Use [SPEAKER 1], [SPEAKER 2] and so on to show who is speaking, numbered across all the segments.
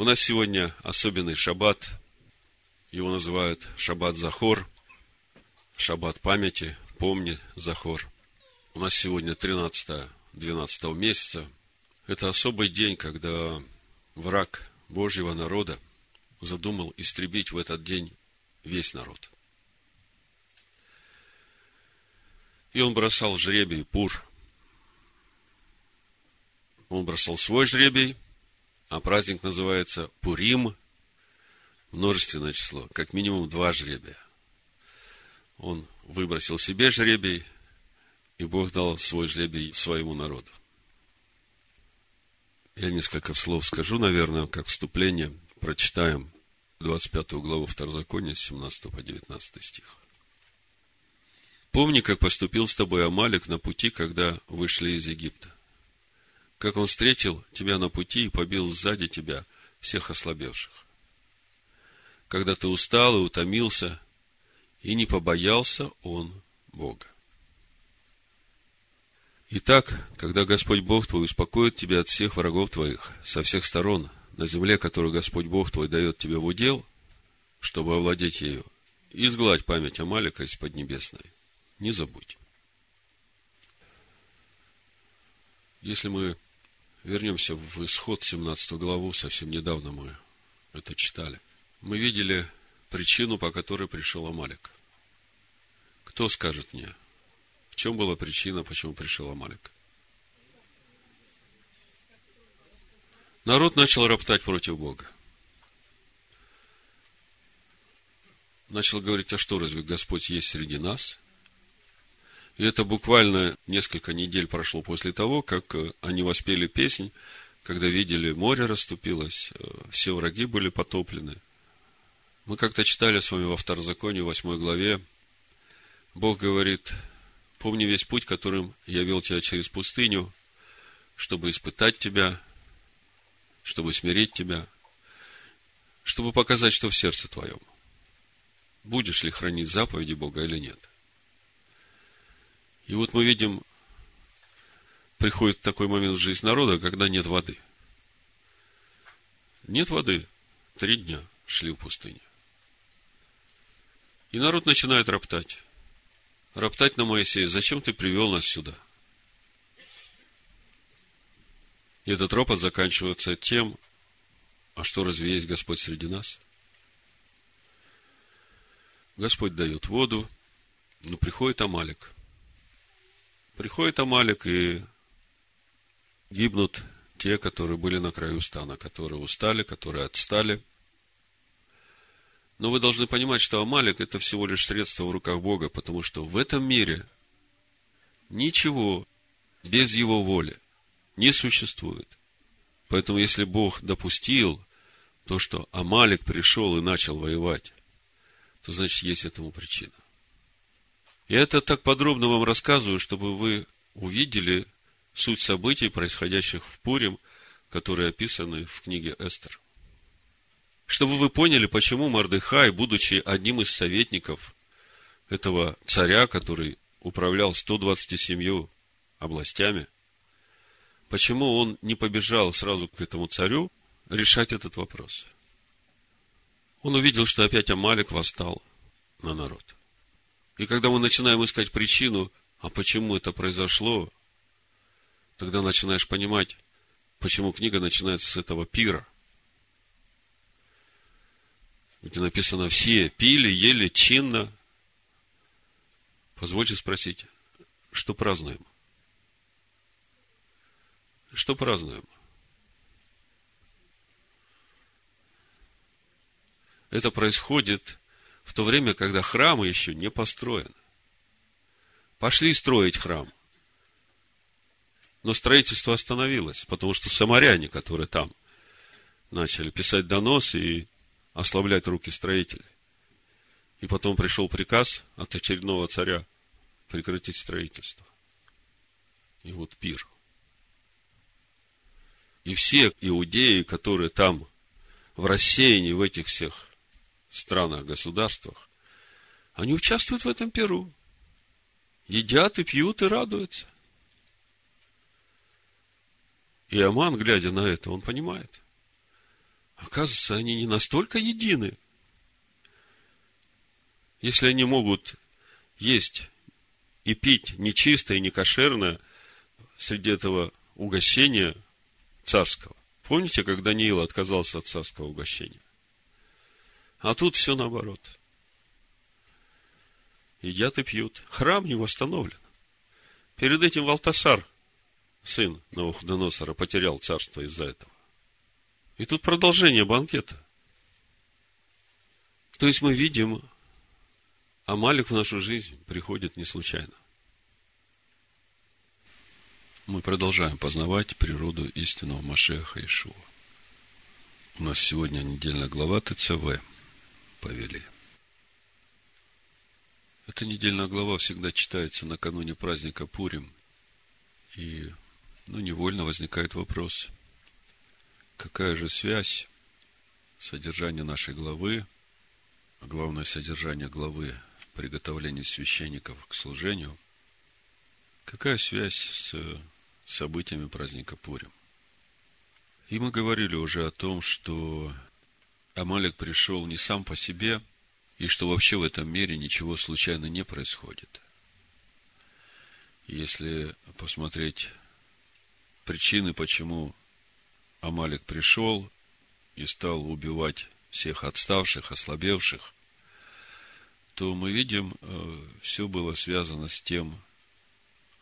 [SPEAKER 1] У нас сегодня особенный шаббат. Его называют шаббат Захор, шаббат памяти, помни Захор. У нас сегодня 13 12 месяца. Это особый день, когда враг Божьего народа задумал истребить в этот день весь народ. И он бросал жребий Пур. Он бросал свой жребий, а праздник называется Пурим, множественное число, как минимум два жребия. Он выбросил себе жребий, и Бог дал свой жребий своему народу. Я несколько слов скажу, наверное, как вступление. Прочитаем 25 главу Второзакония, 17 по 19 стих. Помни, как поступил с тобой Амалик на пути, когда вышли из Египта. Как он встретил тебя на пути и побил сзади тебя всех ослабевших. Когда ты устал и утомился, и не побоялся он Бога. Итак, когда Господь Бог твой успокоит тебя от всех врагов твоих, со всех сторон, на земле, которую Господь Бог твой дает тебе в удел, чтобы овладеть ею, изгладь память Амалика из Поднебесной – не забудь. Если мы вернемся в исход 17 главу, совсем недавно мы это читали, мы видели причину, по которой пришел Амалик. Кто скажет мне, в чем была причина, почему пришел Амалик? Народ начал роптать против Бога. Начал говорить, а что, разве Господь есть среди нас? И это буквально несколько недель прошло после того, как э, они воспели песнь, когда видели, море расступилось, э, все враги были потоплены. Мы как-то читали с вами во Второзаконии, 8 главе, Бог говорит, помни весь путь, которым я вел тебя через пустыню, чтобы испытать тебя, чтобы смирить тебя, чтобы показать, что в сердце твоем. Будешь ли хранить заповеди Бога или нет. И вот мы видим, приходит такой момент в жизнь народа, когда нет воды. Нет воды. Три дня шли в пустыне. И народ начинает роптать. Роптать на Моисея. Зачем ты привел нас сюда? И этот ропот заканчивается тем, а что разве есть Господь среди нас? Господь дает воду, но приходит Амалик – Приходит Амалик, и гибнут те, которые были на краю стана, которые устали, которые отстали. Но вы должны понимать, что Амалик – это всего лишь средство в руках Бога, потому что в этом мире ничего без Его воли не существует. Поэтому, если Бог допустил то, что Амалик пришел и начал воевать, то значит, есть этому причина. Я это так подробно вам рассказываю, чтобы вы увидели суть событий, происходящих в Пурим, которые описаны в книге Эстер. Чтобы вы поняли, почему Мардыхай, будучи одним из советников этого царя, который управлял 127 областями, почему он не побежал сразу к этому царю решать этот вопрос. Он увидел, что опять Амалик восстал на народ – и когда мы начинаем искать причину, а почему это произошло, тогда начинаешь понимать, почему книга начинается с этого пира. Где написано, все пили, ели чинно. Позвольте спросить, что празднуем? Что празднуем? Это происходит в то время, когда храм еще не построен. Пошли строить храм. Но строительство остановилось, потому что самаряне, которые там, начали писать доносы и ослаблять руки строителей. И потом пришел приказ от очередного царя прекратить строительство. И вот пир. И все иудеи, которые там в рассеянии в этих всех странах, государствах, они участвуют в этом перу. Едят и пьют и радуются. И Аман, глядя на это, он понимает. Оказывается, они не настолько едины. Если они могут есть и пить нечистое и некошерное среди этого угощения царского. Помните, как Даниил отказался от царского угощения? А тут все наоборот. Едят и пьют. Храм не восстановлен. Перед этим Валтасар, сын Навуходоносора, потерял царство из-за этого. И тут продолжение банкета. То есть мы видим, Амалик в нашу жизнь приходит не случайно. Мы продолжаем познавать природу истинного Машеха Ишуа. У нас сегодня недельная глава ТЦВ повели. Эта недельная глава всегда читается накануне праздника Пурим. И, ну, невольно возникает вопрос, какая же связь содержания нашей главы, а главное содержание главы приготовления священников к служению, какая связь с событиями праздника Пурим? И мы говорили уже о том, что Амалик пришел не сам по себе, и что вообще в этом мире ничего случайно не происходит. Если посмотреть причины, почему Амалик пришел и стал убивать всех отставших, ослабевших, то мы видим, э, все было связано с тем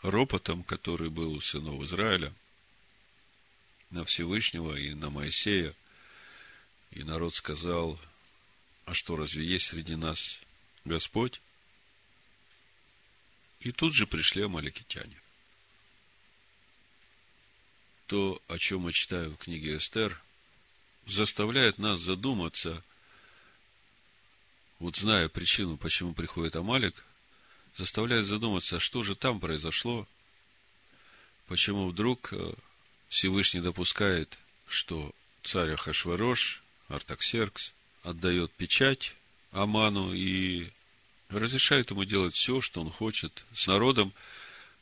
[SPEAKER 1] ропотом, который был у сынов Израиля на Всевышнего и на Моисея – и народ сказал, а что, разве есть среди нас Господь? И тут же пришли амаликитяне. То, о чем мы читаем в книге Эстер, заставляет нас задуматься, вот зная причину, почему приходит Амалик, заставляет задуматься, а что же там произошло, почему вдруг э, Всевышний допускает, что царь Ахашварош Артаксеркс отдает печать Аману и разрешает ему делать все, что он хочет с народом,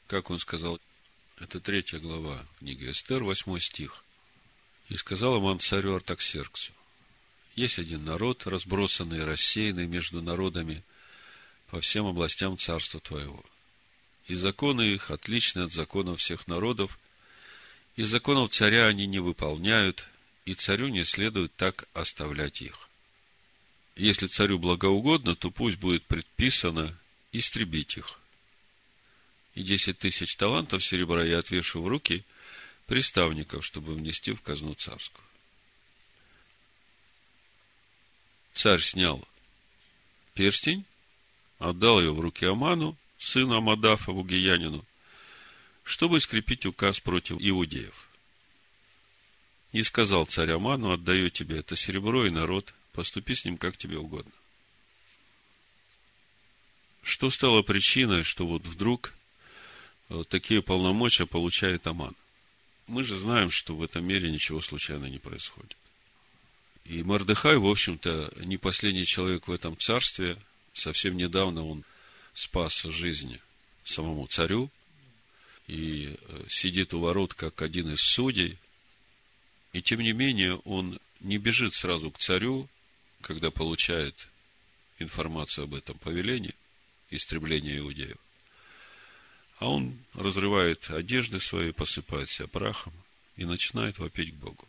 [SPEAKER 1] как он сказал, это третья глава книги Эстер, восьмой стих. И сказал Аман царю Артаксерксу, есть один народ, разбросанный, рассеянный между народами по всем областям царства твоего. И законы их отличны от законов всех народов, и законов царя они не выполняют, и царю не следует так оставлять их. Если царю благоугодно, то пусть будет предписано истребить их. И десять тысяч талантов серебра я отвешу в руки приставников, чтобы внести в казну царскую. Царь снял перстень, отдал ее в руки Аману, сыну Амадафа, Бугиянину, чтобы скрепить указ против иудеев. И сказал царь Аману, отдаю тебе это серебро и народ, поступи с ним как тебе угодно. Что стало причиной, что вот вдруг э, такие полномочия получает Аман? Мы же знаем, что в этом мире ничего случайно не происходит. И Мардыхай, в общем-то, не последний человек в этом царстве. Совсем недавно он спас жизнь самому царю и э, сидит у ворот как один из судей, и тем не менее, он не бежит сразу к царю, когда получает информацию об этом повелении, истребления иудеев. А он разрывает одежды свои, посыпает себя прахом и начинает вопить к Богу.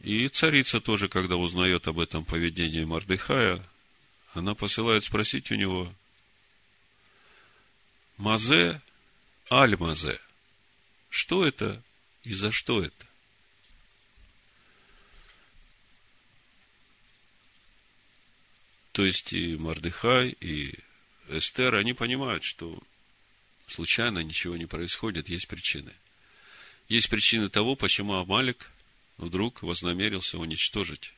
[SPEAKER 1] И царица тоже, когда узнает об этом поведении Мардыхая, она посылает спросить у него, Мазе, Аль-Мазе, что это и за что это? То есть и Мардыхай, и Эстер, они понимают, что случайно ничего не происходит, есть причины. Есть причины того, почему Амалик вдруг вознамерился уничтожить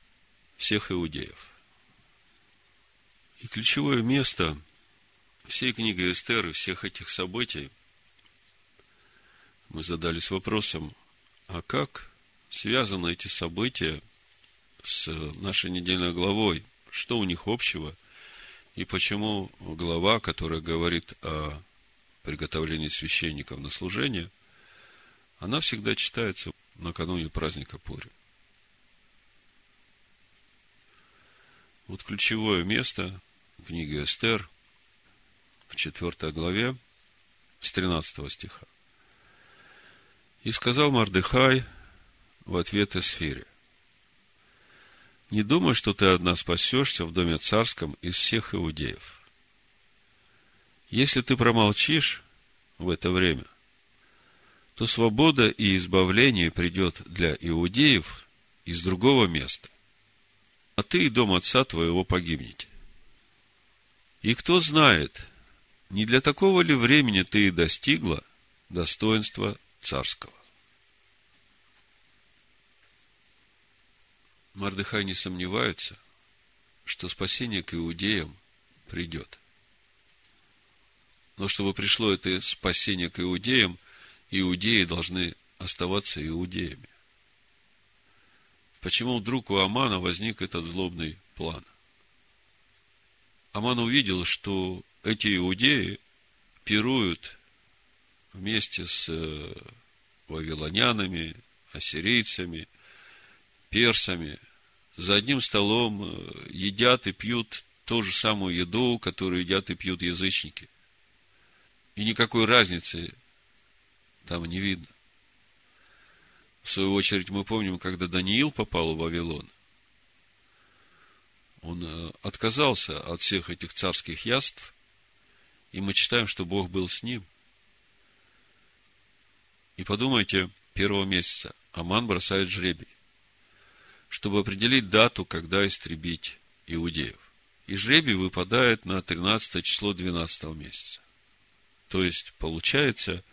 [SPEAKER 1] всех иудеев. И ключевое место всей книги Эстер и всех этих событий мы задались вопросом, а как связаны эти события с нашей недельной главой? Что у них общего? И почему глава, которая говорит о приготовлении священников на служение, она всегда читается накануне праздника Пури? Вот ключевое место книги Эстер в 4 главе с 13 стиха. И сказал Мардыхай в ответ Эсфире, не думай, что ты одна спасешься в доме царском из всех иудеев. Если ты промолчишь в это время, то свобода и избавление придет для иудеев из другого места, а ты и дом отца твоего погибнете. И кто знает, не для такого ли времени ты и достигла достоинства царского? Мардыхай не сомневается, что спасение к иудеям придет. Но чтобы пришло это спасение к иудеям, иудеи должны оставаться иудеями. Почему вдруг у Амана возник этот злобный план? Аман увидел, что эти иудеи пируют вместе с э, вавилонянами, ассирийцами, персами, за одним столом э, едят и пьют ту же самую еду, которую едят и пьют язычники. И никакой разницы там не видно. В свою очередь мы помним, когда Даниил попал в Вавилон, он э, отказался от всех этих царских яств, и мы читаем, что Бог был с ним. И подумайте, первого месяца Аман бросает жребий, чтобы определить дату, когда истребить иудеев. И жребий выпадает на 13 число 12 месяца. То есть, получается,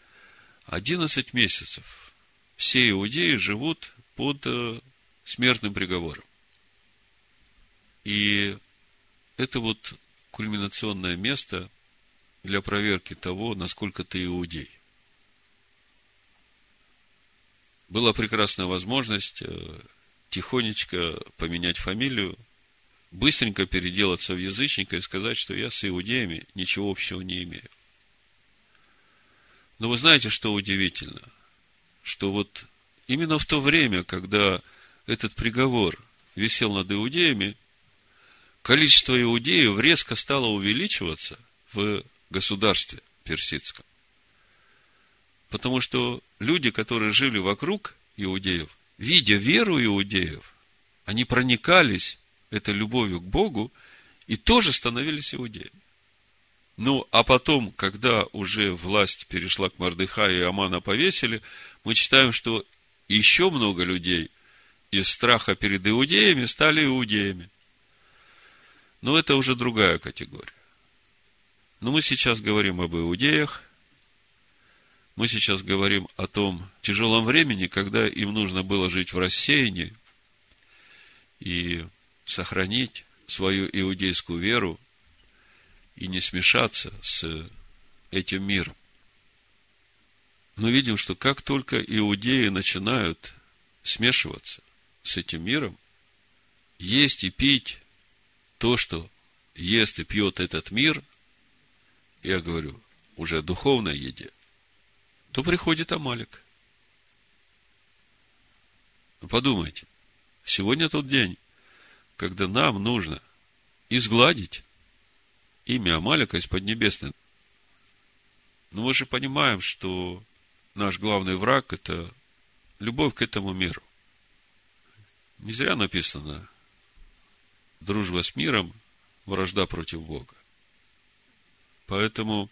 [SPEAKER 1] 11 месяцев все иудеи живут под э, смертным приговором. И это вот кульминационное место для проверки того, насколько ты иудей. Была прекрасная возможность э, тихонечко поменять фамилию, быстренько переделаться в язычника и сказать, что я с иудеями ничего общего не имею. Но вы знаете, что удивительно? Что вот именно в то время, когда этот приговор висел над иудеями, количество иудеев резко стало увеличиваться в государстве персидском. Потому что люди, которые жили вокруг иудеев, видя веру иудеев, они проникались этой любовью к Богу и тоже становились иудеями. Ну, а потом, когда уже власть перешла к Мордыхаю и Амана повесили, мы читаем, что еще много людей из страха перед иудеями стали иудеями. Но это уже другая категория. Но мы сейчас говорим об иудеях, мы сейчас говорим о том тяжелом времени, когда им нужно было жить в рассеянии и сохранить свою иудейскую веру и не смешаться с этим миром. Но видим, что как только иудеи начинают смешиваться с этим миром, есть и пить то, что ест и пьет этот мир, я говорю, уже о духовной еде, то приходит Амалик. Подумайте, сегодня тот день, когда нам нужно изгладить имя Амалика из Поднебесной. Но мы же понимаем, что наш главный враг – это любовь к этому миру. Не зря написано «дружба с миром, вражда против Бога». Поэтому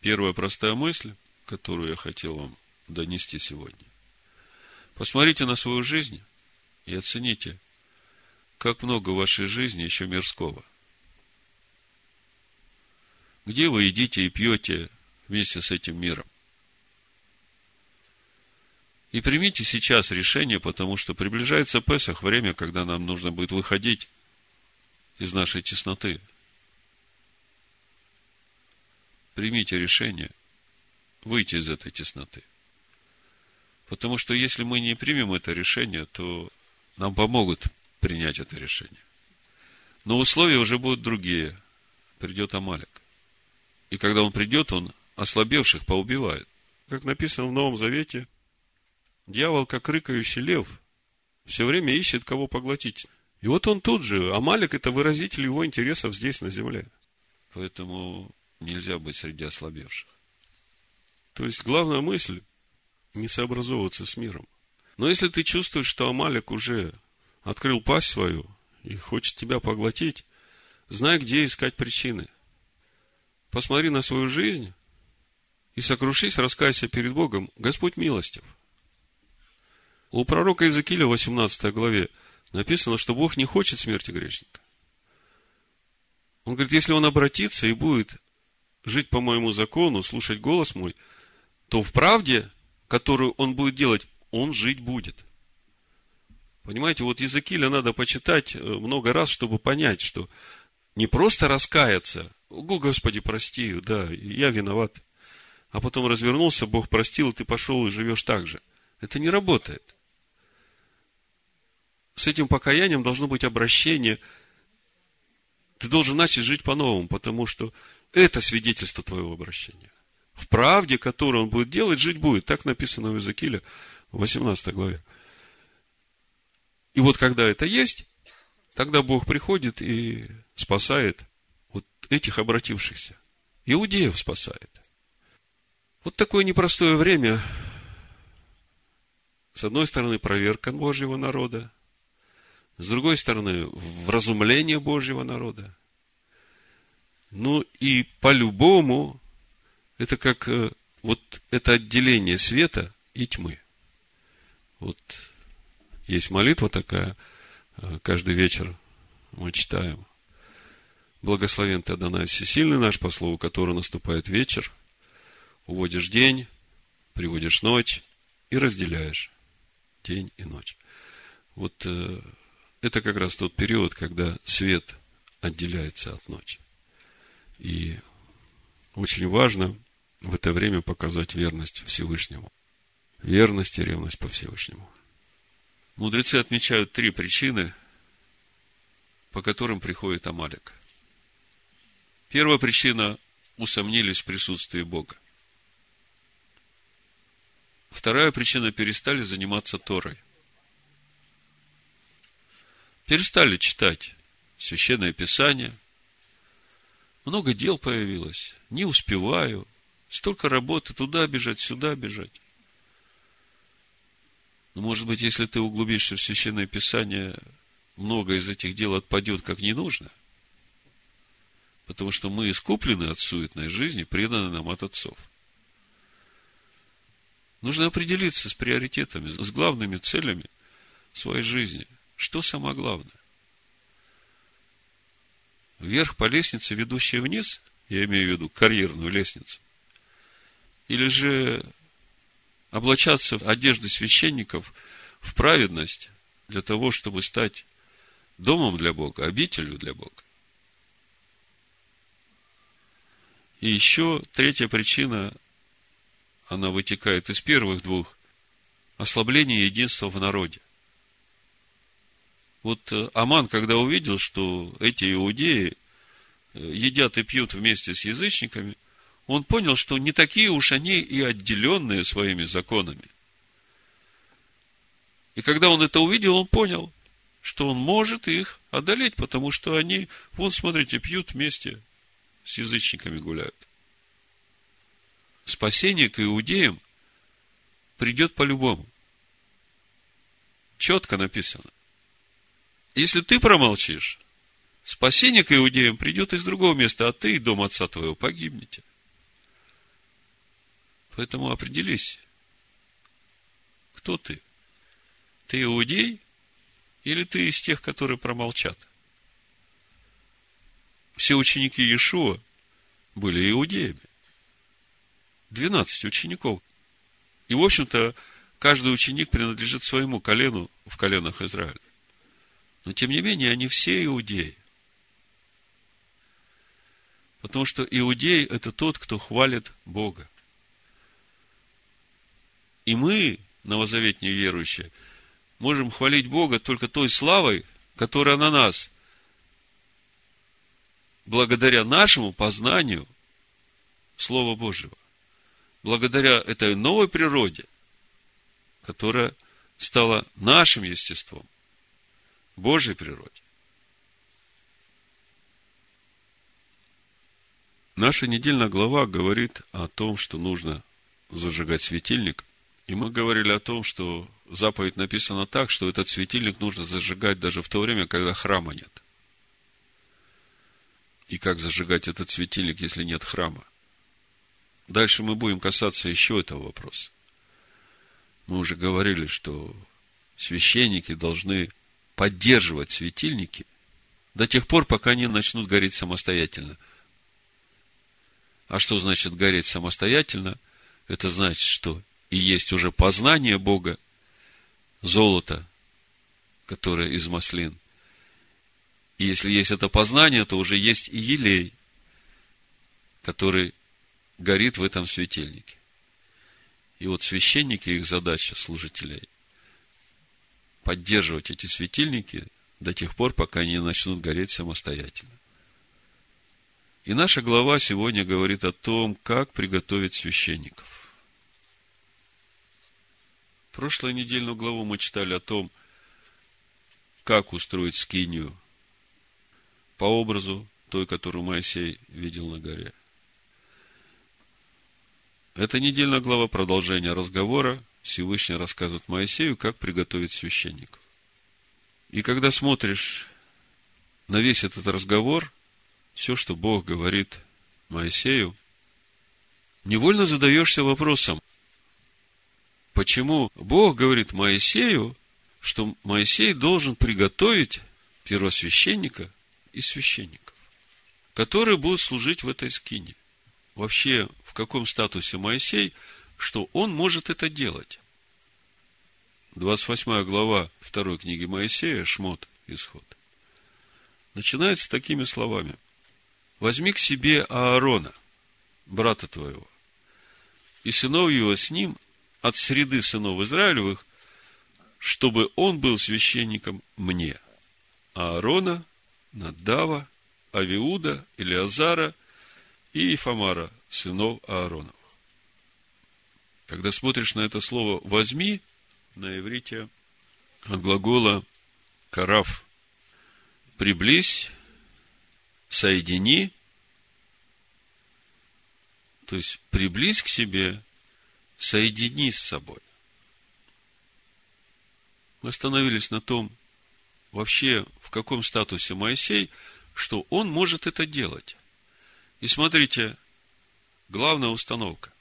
[SPEAKER 1] первая простая мысль, которую я хотел вам донести сегодня. Посмотрите на свою жизнь и оцените, как много в вашей жизни еще мирского – где вы едите и пьете вместе с этим миром? И примите сейчас решение, потому что приближается Песах, время, когда нам нужно будет выходить из нашей тесноты. Примите решение выйти из этой тесноты. Потому что если мы не примем это решение, то нам помогут принять это решение. Но условия уже будут другие. Придет Амалик. И когда он придет, он ослабевших поубивает. Как написано в Новом Завете, дьявол, как рыкающий лев, все время ищет, кого поглотить. И вот он тут же, Амалик это выразитель его интересов здесь, на земле. Поэтому нельзя быть среди ослабевших. То есть, главная мысль – не сообразовываться с миром. Но если ты чувствуешь, что Амалик уже открыл пасть свою и хочет тебя поглотить, знай, где искать причины. Посмотри на свою жизнь и сокрушись, раскайся перед Богом. Господь милостив. У пророка Иезекииля в 18 главе написано, что Бог не хочет смерти грешника. Он говорит, если он обратится и будет жить по моему закону, слушать голос мой, то в правде, которую он будет делать, он жить будет. Понимаете, вот Иезекииля надо почитать э, много раз, чтобы понять, что не просто раскаяться, Господи, прости, да, я виноват, а потом развернулся, Бог простил, и ты пошел и живешь так же. Это не работает. С этим покаянием должно быть обращение. Ты должен начать жить по-новому, потому что это свидетельство твоего обращения. В правде, которую он будет делать, жить будет. Так написано в Иезекииле в 18 главе. И вот когда это есть, тогда Бог приходит и спасает вот этих обратившихся. Иудеев спасает. Вот такое непростое время. С одной стороны, проверка Божьего народа. С другой стороны, вразумление Божьего народа. Ну и по-любому, это как э, вот это отделение света и тьмы. Вот есть молитва такая, э, каждый вечер мы читаем. Благословен ты, Адонай, всесильный наш, по слову который наступает вечер, уводишь день, приводишь ночь и разделяешь день и ночь. Вот э, это как раз тот период, когда свет отделяется от ночи. И очень важно в это время показать верность Всевышнему. Верность и ревность по Всевышнему. Мудрецы отмечают три причины, по которым приходит Амалик. Первая причина – усомнились в присутствии Бога. Вторая причина – перестали заниматься Торой. Перестали читать Священное Писание. Много дел появилось. Не успеваю. Столько работы. Туда бежать, сюда бежать. Но, может быть, если ты углубишься в Священное Писание, много из этих дел отпадет как не нужно. Потому что мы искуплены от суетной жизни, преданы нам от отцов. Нужно определиться с приоритетами, с главными целями своей жизни. Что самое главное? Вверх по лестнице, ведущей вниз, я имею в виду карьерную лестницу, или же облачаться в одежды священников в праведность для того, чтобы стать домом для Бога, обителью для Бога. И еще третья причина, она вытекает из первых двух, ослабление единства в народе. Вот э, Аман, когда увидел, что эти иудеи э, едят и пьют вместе с язычниками, он понял, что не такие уж они и отделенные своими законами. И когда он это увидел, он понял, что он может их одолеть, потому что они, вот смотрите, пьют вместе с язычниками гуляют. Спасение к иудеям придет по-любому. Четко написано. Если ты промолчишь, спасение к иудеям придет из другого места, а ты и дом отца твоего погибнете. Поэтому определись, кто ты? Ты иудей или ты из тех, которые промолчат? Все ученики Иешуа были иудеями. Двенадцать учеников. И, в общем-то, каждый ученик принадлежит своему колену в коленах Израиля. Но, тем не менее, они все иудеи. Потому что иудей – это тот, кто хвалит Бога. И мы, новозаветные верующие, можем хвалить Бога только той славой, которая на нас, благодаря нашему познанию Слова Божьего, благодаря этой новой природе, которая стала нашим естеством, Божьей природе. Наша недельная глава говорит о том, что нужно зажигать светильник. И мы говорили о том, что заповедь написана так, что этот светильник нужно зажигать даже в то время, когда храма нет. И как зажигать этот светильник, если нет храма? Дальше мы будем касаться еще этого вопроса. Мы уже говорили, что священники должны поддерживать светильники до тех пор, пока они начнут гореть самостоятельно. А что значит гореть самостоятельно? Это значит, что и есть уже познание Бога, золото, которое из маслин. И если есть это познание, то уже есть и елей, который горит в этом светильнике. И вот священники, их задача, служителей, поддерживать эти светильники до тех пор, пока они начнут гореть самостоятельно. И наша глава сегодня говорит о том, как приготовить священников. Прошлую недельную главу мы читали о том, как устроить скинию по образу той, которую Моисей видел на горе. Это недельная глава продолжения разговора. Всевышний рассказывает Моисею, как приготовить священников. И когда смотришь на весь этот разговор, все, что Бог говорит Моисею, невольно задаешься вопросом, почему Бог говорит Моисею, что Моисей должен приготовить первосвященника и священников, которые будут служить в этой скине. Вообще, каком статусе Моисей, что он может это делать. 28 глава второй книги Моисея, Шмот, Исход, начинается такими словами. Возьми к себе Аарона, брата твоего, и сынов его с ним от среды сынов Израилевых, чтобы он был священником мне. Аарона, Надава, Авиуда, Илиазара и Ифамара, сынов Аароновых. Когда смотришь на это слово «возьми», на иврите от глагола «караф» – «приблизь», «соедини», то есть приблизь к себе, соедини с собой. Мы остановились на том, вообще в каком статусе Моисей, что он может это делать. И смотрите, главная установка.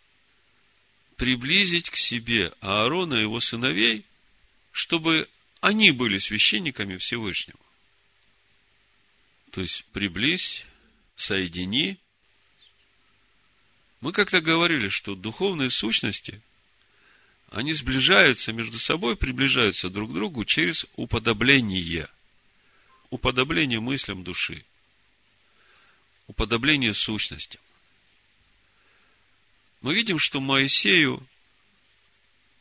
[SPEAKER 1] Приблизить к себе Аарона и его сыновей, чтобы они были священниками Всевышнего. То есть, приблизь, соедини. Мы как-то говорили, что духовные сущности, они сближаются между собой, приближаются друг к другу через уподобление. Уподобление мыслям души. Уподобление сущностям мы видим, что Моисею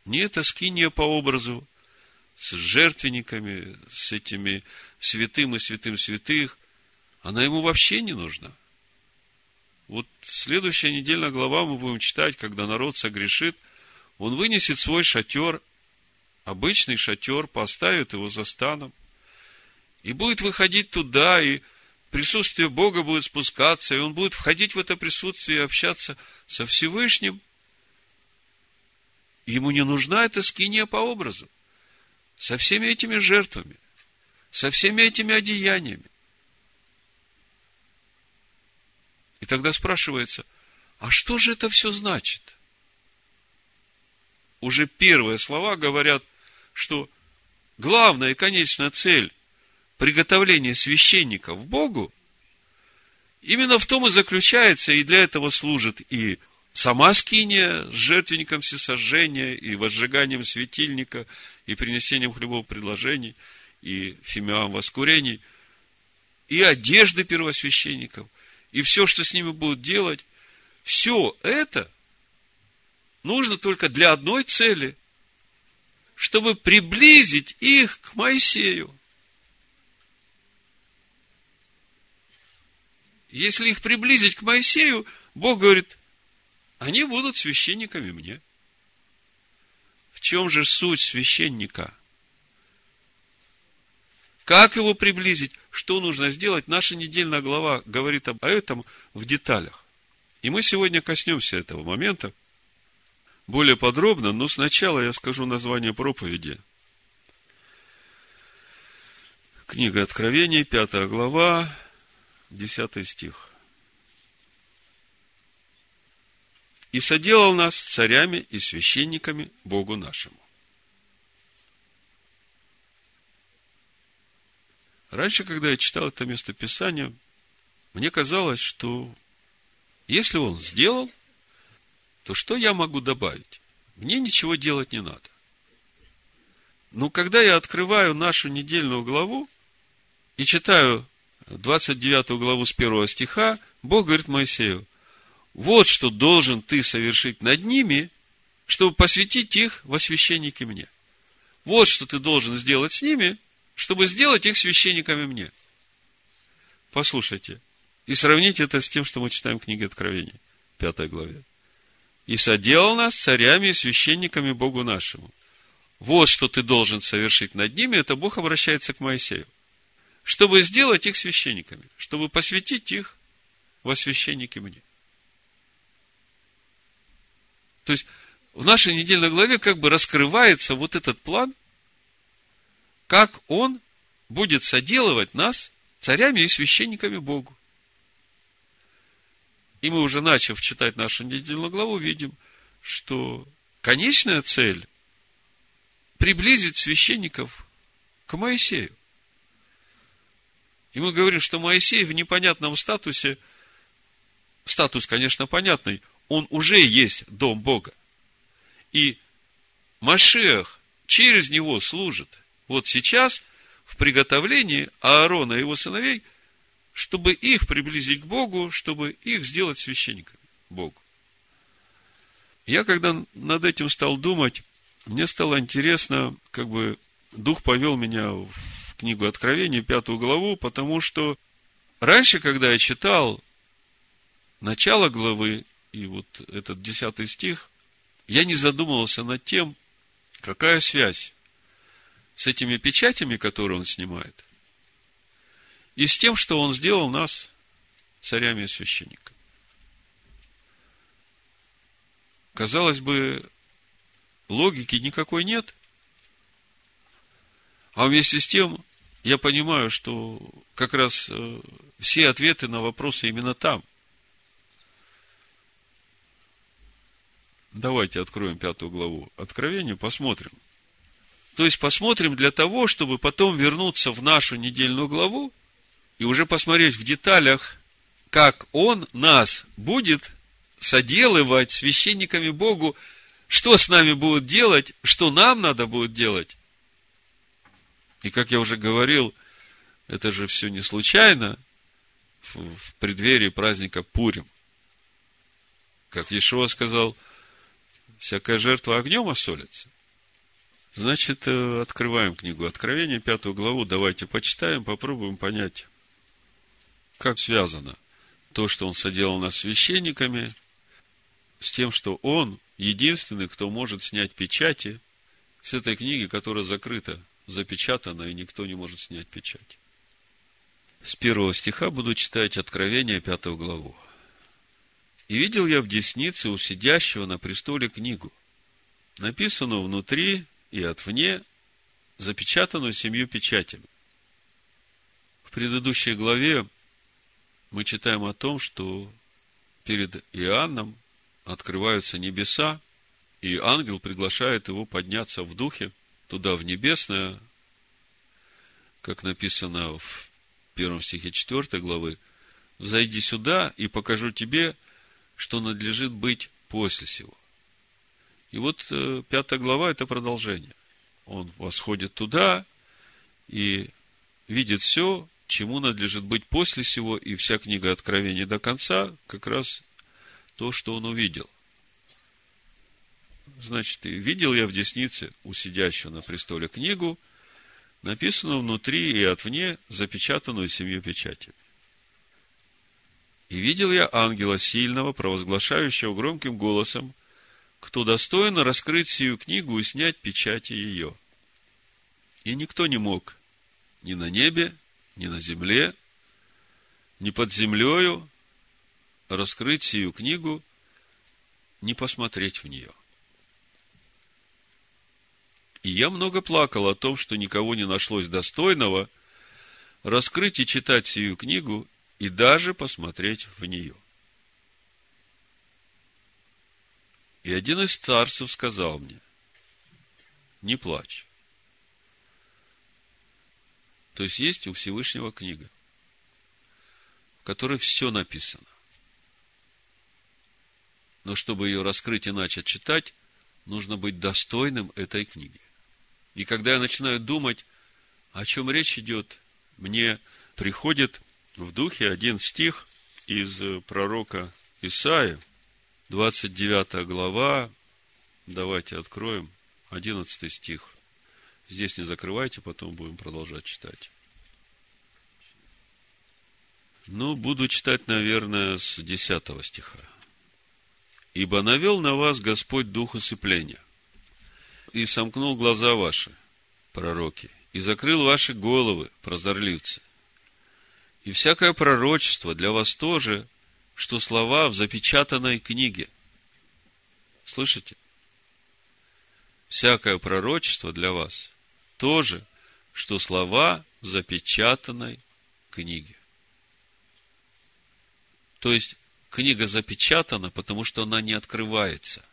[SPEAKER 1] не эта скиния по образу, с жертвенниками, с этими святым и святым святых, она ему вообще не нужна. Вот следующая недельная глава мы будем читать, когда народ согрешит, он вынесет свой шатер, обычный шатер, поставит его за станом, и будет выходить туда, и присутствие Бога будет спускаться, и он будет входить в это присутствие и общаться со Всевышним. Ему не нужна эта скиния по образу. Со всеми этими жертвами, со всеми этими одеяниями. И тогда спрашивается, а что же это все значит? Уже первые слова говорят, что главная и конечная цель приготовление священника в Богу, именно в том и заключается, и для этого служит и сама скиния с жертвенником всесожжения, и возжиганием светильника, и принесением хлебов предложений, и фимиам воскурений, и одежды первосвященников, и все, что с ними будут делать, все это нужно только для одной цели, чтобы приблизить их к Моисею. Если их приблизить к Моисею, Бог говорит, они будут священниками мне. В чем же суть священника? Как его приблизить? Что нужно сделать? Наша недельная глава говорит об этом в деталях. И мы сегодня коснемся этого момента более подробно, но сначала я скажу название проповеди. Книга Откровений, пятая глава, десятый стих. «И соделал нас царями и священниками Богу нашему». Раньше, когда я читал это местописание, мне казалось, что если он сделал, то что я могу добавить? Мне ничего делать не надо. Но когда я открываю нашу недельную главу и читаю 29 главу с 1 стиха, Бог говорит Моисею, вот что должен ты совершить над ними, чтобы посвятить их во священники мне. Вот что ты должен сделать с ними, чтобы сделать их священниками мне. Послушайте. И сравните это с тем, что мы читаем в книге Откровения, пятой главе. И соделал нас царями и священниками Богу нашему. Вот что ты должен совершить над ними, это Бог обращается к Моисею. Чтобы сделать их священниками, чтобы посвятить их во священники мне. То есть, в нашей недельной главе как бы раскрывается вот этот план, как он будет соделывать нас царями и священниками Богу. И мы уже, начав читать нашу недельную главу, видим, что конечная цель – приблизить священников к Моисею. И мы говорим, что Моисей в непонятном статусе, статус, конечно, понятный, он уже есть дом Бога. И Машех через него служит – вот сейчас в приготовлении Аарона и его сыновей, чтобы их приблизить к Богу, чтобы их сделать священниками Богу. Я когда над этим стал думать, мне стало интересно, как бы Дух повел меня в книгу Откровения, пятую главу, потому что раньше, когда я читал начало главы и вот этот десятый стих, я не задумывался над тем, какая связь с этими печатями, которые он снимает, и с тем, что он сделал нас царями и священниками. Казалось бы, логики никакой нет. А вместе с тем, я понимаю, что как раз э, все ответы на вопросы именно там. Давайте откроем пятую главу Откровения, посмотрим, то есть посмотрим для того, чтобы потом вернуться в нашу недельную главу и уже посмотреть в деталях, как Он нас будет соделывать священниками Богу, что с нами будет делать, что нам надо будет делать. И как я уже говорил, это же все не случайно в преддверии праздника Пурим. Как Ешуа сказал, всякая жертва огнем осолится. Значит, э, открываем книгу Откровения, пятую главу, давайте почитаем, попробуем понять, как связано то, что он соделал нас священниками, с тем, что он единственный, кто может снять печати с этой книги, которая закрыта, запечатана, и никто не может снять печать. С первого стиха буду читать Откровение, пятую главу. «И видел я в деснице у сидящего на престоле книгу, написанную внутри и отвне, запечатанную семью печатями. В предыдущей главе мы читаем о том, что перед Иоанном открываются небеса, и ангел приглашает его подняться в духе туда, в небесное, как написано в первом стихе 4 главы, «Зайди сюда и покажу тебе, что надлежит быть после сего». И вот э, пятая глава – это продолжение. Он восходит туда и видит все, чему надлежит быть после всего, и вся книга Откровения до конца как раз то, что он увидел. Значит, видел я в деснице у сидящего на престоле книгу, написанную внутри и отвне, запечатанную семью печатями. И видел я ангела сильного, провозглашающего громким голосом, кто достоин раскрыть сию книгу и снять печати ее. И никто не мог ни на небе, ни на земле, ни под землею раскрыть сию книгу, не посмотреть в нее. И я много плакал о том, что никого не нашлось достойного раскрыть и читать сию книгу и даже посмотреть в нее. И один из старцев сказал мне, не плачь. То есть есть у Всевышнего книга, в которой все написано. Но чтобы ее раскрыть и начать читать, нужно быть достойным этой книги. И когда я начинаю думать, о чем речь идет, мне приходит в духе один стих из пророка Исаия, 29 глава, давайте откроем, 11 стих. Здесь не закрывайте, потом будем продолжать читать. Ну, буду читать, наверное, с 10 стиха. «Ибо навел на вас Господь дух усыпления, и сомкнул глаза ваши, пророки, и закрыл ваши головы, прозорливцы. И всякое пророчество для вас тоже, что слова в запечатанной книге. Слышите? Всякое пророчество для вас тоже, что слова в запечатанной книге. То есть, книга запечатана, потому что она не открывается.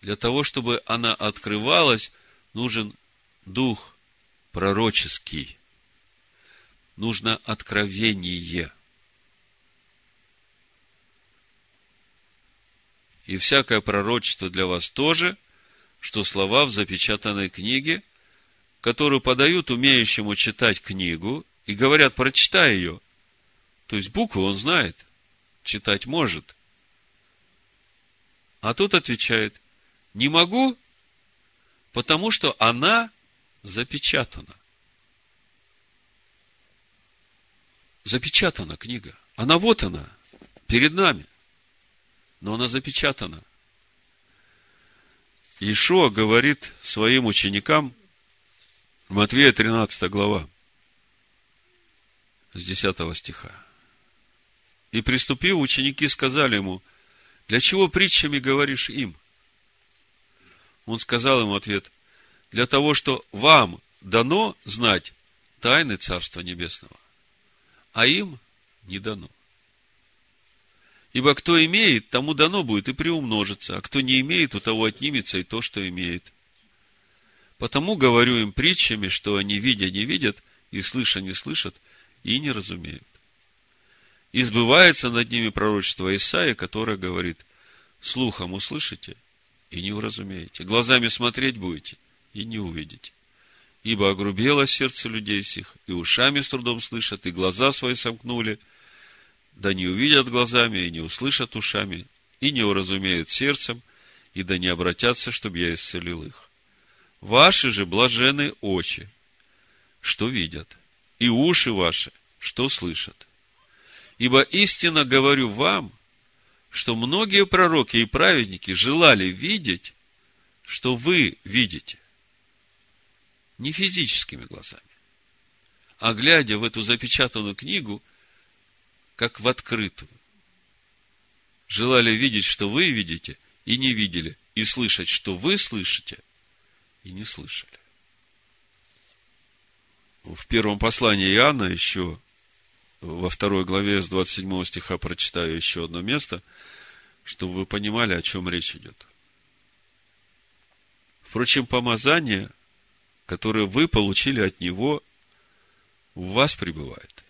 [SPEAKER 1] Для того, чтобы она открывалась, нужен дух пророческий. Нужно откровение. И всякое пророчество для вас тоже, что слова в запечатанной книге, которую подают умеющему читать книгу, и говорят, прочитай ее. То есть буквы он знает, читать может. А тут отвечает, не могу, потому что она запечатана. Запечатана книга. Она вот она, перед нами. Но она запечатана. Ишуа говорит своим ученикам, Матвея 13 глава, с 10 стиха. И приступив, ученики сказали ему, для чего притчами говоришь им? Он сказал им ответ, для того, что вам дано знать тайны Царства Небесного, а им не дано. Ибо кто имеет, тому дано будет и приумножится, а кто не имеет, у того отнимется и то, что имеет. Потому говорю им притчами, что они, видя, не видят, и слыша, не слышат, и не разумеют. И сбывается над ними пророчество Исаия, которое говорит, слухом услышите и не уразумеете, глазами смотреть будете и не увидите. Ибо огрубело сердце людей сих, и ушами с трудом слышат, и глаза свои сомкнули, да не увидят глазами, и не услышат ушами, и не уразумеют сердцем, и да не обратятся, чтобы я исцелил их. Ваши же блажены очи, что видят, и уши ваши, что слышат. Ибо истинно говорю вам, что многие пророки и праведники желали видеть, что вы видите, не физическими глазами, а глядя в эту запечатанную книгу, как в открытую. Желали видеть, что вы видите, и не видели, и слышать, что вы слышите, и не слышали. В первом послании Иоанна еще во второй главе с 27 стиха прочитаю еще одно место, чтобы вы понимали, о чем речь идет. Впрочем, помазание – которые вы получили от Него, в вас пребывает.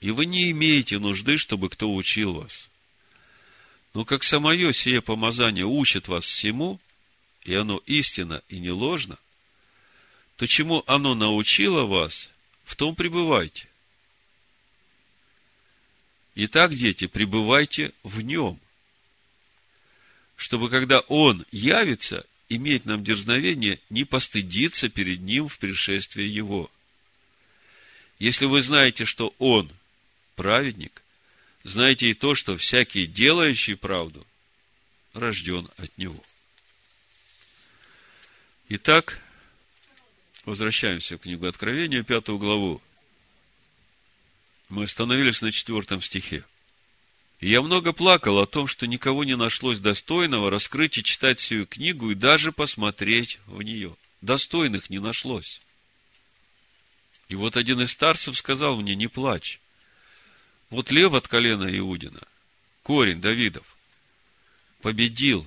[SPEAKER 1] И вы не имеете нужды, чтобы кто учил вас. Но как самое сие помазание учит вас всему, и оно истинно и не ложно, то чему оно научило вас, в том пребывайте. Итак, дети, пребывайте в нем, чтобы когда он явится, иметь нам дерзновение не постыдиться перед Ним в пришествии Его. Если вы знаете, что Он праведник, знаете и то, что всякий делающий правду рожден от Него. Итак, Возвращаемся в книгу Откровения, пятую главу. Мы остановились на четвертом стихе. Я много плакал о том, что никого не нашлось достойного раскрыть и читать сию книгу и даже посмотреть в нее. Достойных не нашлось. И вот один из старцев сказал мне, не плачь. Вот лев от колена Иудина, корень Давидов, победил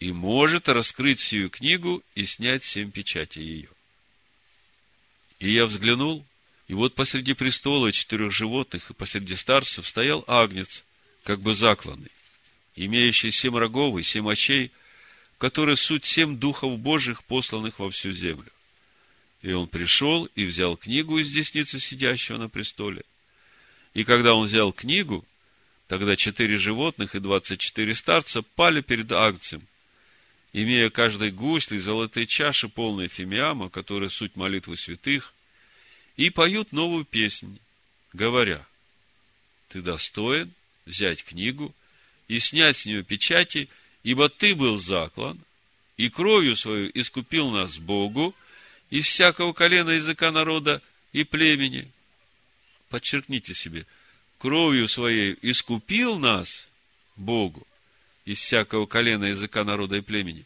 [SPEAKER 1] и может раскрыть сию книгу и снять семь печатей ее. И я взглянул, и вот посреди престола четырех животных и посреди старцев стоял агнец, как бы закланный, имеющий семь рогов и семь очей, которые суть семь духов Божьих, посланных во всю землю. И он пришел и взял книгу из десницы сидящего на престоле. И когда он взял книгу, тогда четыре животных и двадцать четыре старца пали перед агнцем, имея каждой гусли золотые чаши, полные фимиама, которые суть молитвы святых, и поют новую песнь, говоря, ты достоин взять книгу и снять с нее печати, ибо ты был заклан, и кровью свою искупил нас Богу из всякого колена языка народа и племени. Подчеркните себе, кровью своей искупил нас Богу из всякого колена языка народа и племени.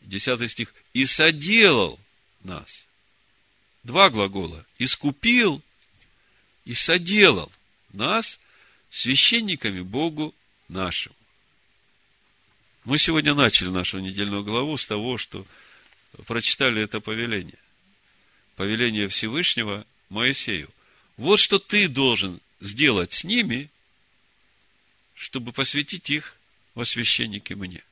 [SPEAKER 1] Десятый стих. И соделал нас. Два глагола. Искупил и соделал нас священниками Богу нашему. Мы сегодня начали нашу недельную главу с того, что прочитали это повеление. Повеление Всевышнего Моисею. Вот что ты должен сделать с ними, чтобы посвятить их во священники мне.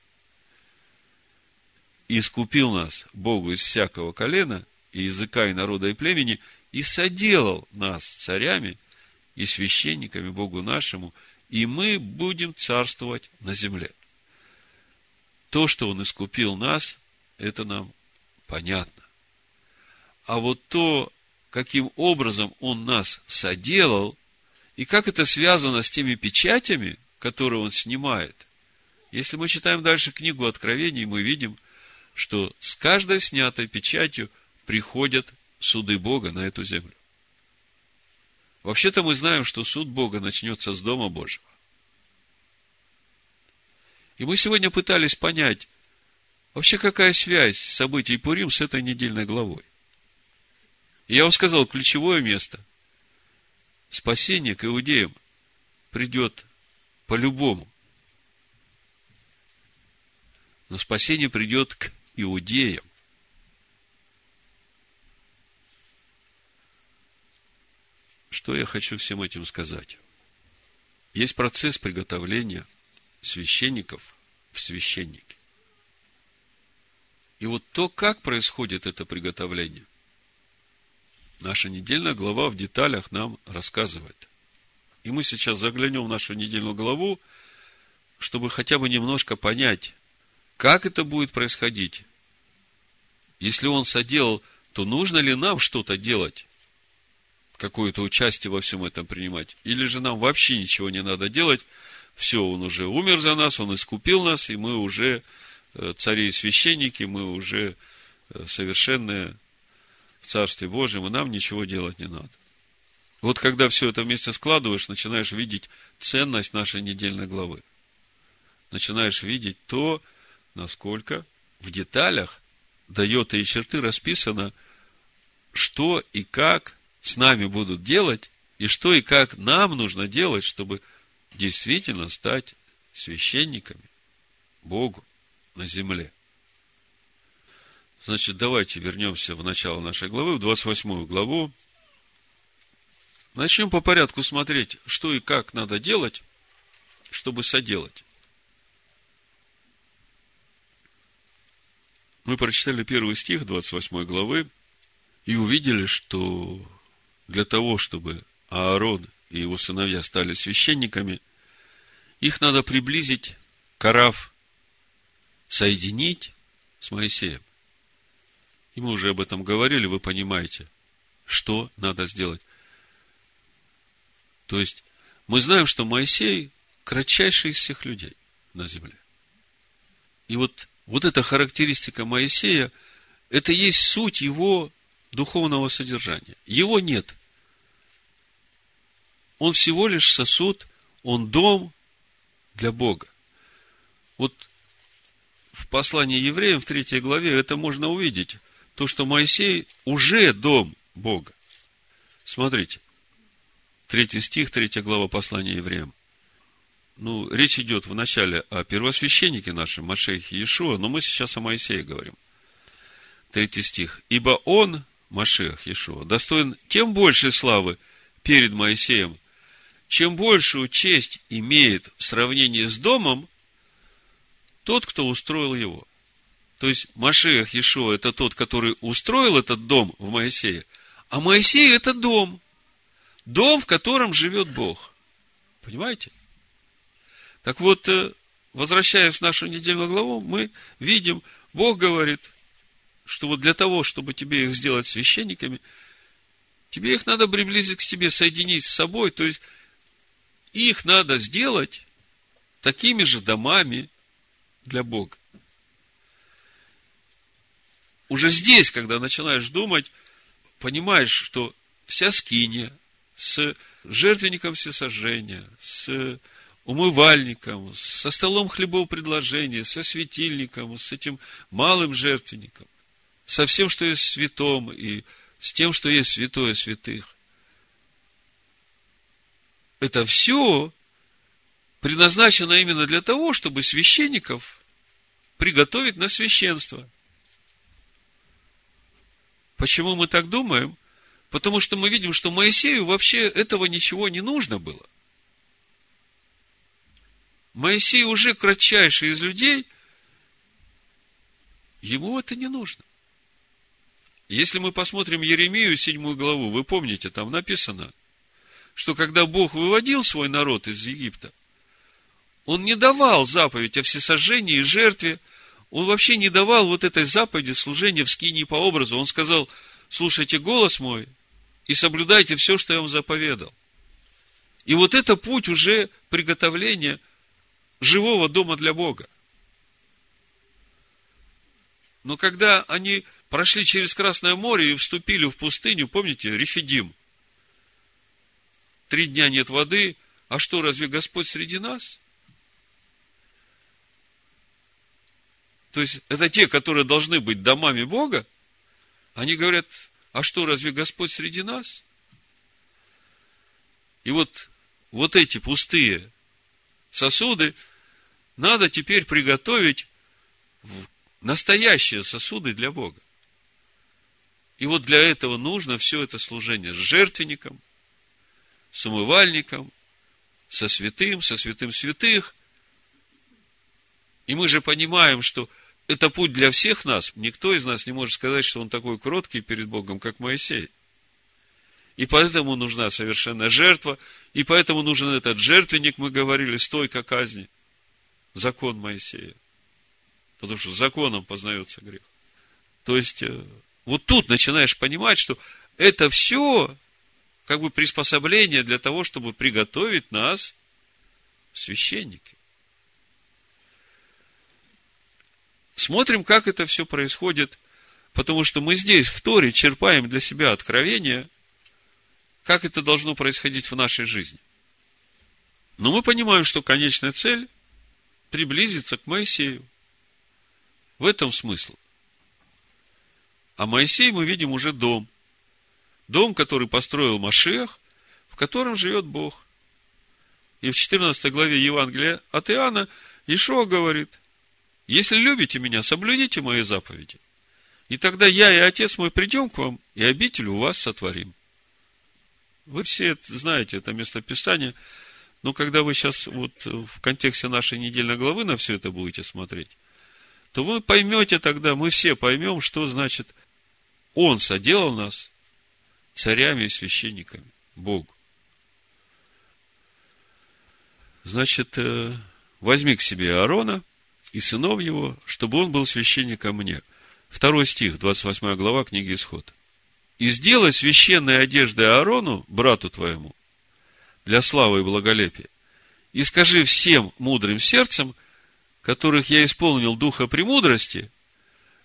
[SPEAKER 1] И искупил нас Богу из всякого колена, и языка, и народа, и племени, и соделал нас царями и священниками Богу нашему, и мы будем царствовать на земле. То, что Он искупил нас, это нам понятно. А вот то, каким образом Он нас соделал, и как это связано с теми печатями, которые Он снимает. Если мы читаем дальше книгу Откровений, мы видим, что с каждой снятой печатью приходят суды Бога на эту землю. Вообще-то мы знаем, что суд Бога начнется с Дома Божьего. И мы сегодня пытались понять, вообще какая связь событий Пурим с этой недельной главой. Я вам сказал, ключевое место – спасение к иудеям придет по-любому. Но спасение придет к иудеям. Что я хочу всем этим сказать? Есть процесс приготовления священников в священники. И вот то, как происходит это приготовление, наша недельная глава в деталях нам рассказывает. И мы сейчас заглянем в нашу недельную главу, чтобы хотя бы немножко понять, как это будет происходить. Если он соделал, то нужно ли нам что-то делать? Какое-то участие во всем этом принимать? Или же нам вообще ничего не надо делать? Все, он уже умер за нас, он искупил нас, и мы уже э, цари и священники, мы уже э, совершенные в Царстве Божьем, и нам ничего делать не надо. Вот когда все это вместе складываешь, начинаешь видеть ценность нашей недельной главы. Начинаешь видеть то, насколько в деталях дает и черты расписано, что и как с нами будут делать, и что и как нам нужно делать, чтобы действительно стать священниками Богу на земле. Значит, давайте вернемся в начало нашей главы, в 28 главу. Начнем по порядку смотреть, что и как надо делать, чтобы соделать. Мы прочитали первый стих 28 главы и увидели, что для того, чтобы Аарон и его сыновья стали священниками, их надо приблизить к Араф, соединить с Моисеем. И мы уже об этом говорили, вы понимаете, что надо сделать. То есть, мы знаем, что Моисей кратчайший из всех людей на земле. И вот вот эта характеристика Моисея, Это есть суть его духовного содержания. Его нет. Он всего лишь сосуд, он дом для Бога. Вот в послании евреям в третьей главе это можно увидеть. То, что Моисей уже дом Бога. Смотрите. Третий стих, третья глава послания евреям. Ну, речь идет вначале о первосвященнике нашем, Машехе Иешуа, но мы сейчас о Моисее говорим. Третий стих. «Ибо он, Машех Иешуа, достоин тем большей славы перед Моисеем, чем большую честь имеет в сравнении с домом тот, кто устроил его. То есть Машех Иешуа – это тот, который устроил этот дом в Моисее, а Моисей – это дом. Дом, в котором живет Бог. Понимаете? Так вот, э, возвращаясь в нашу недельную главу, мы видим, Бог говорит, что вот для того, чтобы тебе их сделать священниками, тебе их надо приблизить к тебе, соединить с собой, то есть их надо сделать такими же домами для Бога. Уже здесь, когда начинаешь думать, понимаешь, что вся скиния с жертвенником всесожжения, с умывальником, со столом хлебопредложения, со светильником, с этим малым жертвенником, со всем, что есть святом, и с тем, что есть святое святых это все предназначено именно для того, чтобы священников приготовить на священство. Почему мы так думаем? Потому что мы видим, что Моисею вообще этого ничего не нужно было. Моисей уже кратчайший из людей, ему это не нужно. Если мы посмотрим Еремию, седьмую главу, вы помните, там написано – что когда Бог выводил свой народ из Египта, он не давал заповедь о всесожжении и жертве, он вообще не давал вот этой заповеди служения в скинии по образу. Он сказал, слушайте голос мой и соблюдайте все, что я вам заповедал. И вот это путь уже приготовления живого дома для Бога. Но когда они прошли через Красное море и вступили в пустыню, помните, Рефидим – три дня нет воды, а что, разве Господь среди нас? То есть, это те, которые должны быть домами Бога, они говорят, а что, разве Господь среди нас? И вот, вот эти пустые сосуды надо теперь приготовить в настоящие сосуды для Бога. И вот для этого нужно все это служение с жертвенником, с умывальником, со святым, со святым святых. И мы же понимаем, что это путь для всех нас. Никто из нас не может сказать, что он такой кроткий перед Богом, как Моисей. И поэтому нужна совершенная жертва, и поэтому нужен этот жертвенник, мы говорили, стойка казни. Закон Моисея. Потому что законом познается грех. То есть, э, вот тут начинаешь понимать, что это все как бы приспособление для того, чтобы приготовить нас священники. Смотрим, как это все происходит, потому что мы здесь, в Торе, черпаем для себя откровение, как это должно происходить в нашей жизни. Но мы понимаем, что конечная цель – приблизиться к Моисею. В этом смысл. А Моисей, мы видим, уже дом. Дом, который построил Машех, в котором живет Бог. И в 14 главе Евангелия от Иоанна Ишуа говорит, если любите меня, соблюдите мои заповеди. И тогда я и Отец мой придем к вам, и обитель у вас сотворим. Вы все знаете это местописание, но когда вы сейчас вот в контексте нашей недельной главы на все это будете смотреть, то вы поймете тогда, мы все поймем, что значит Он соделал нас царями и священниками, Богу. Значит, э, возьми к себе Аарона и сынов его, чтобы он был священником мне. Второй стих, 28 глава книги Исход. И сделай священные одежды Аарону, брату твоему, для славы и благолепия. И скажи всем мудрым сердцем, которых я исполнил духа премудрости,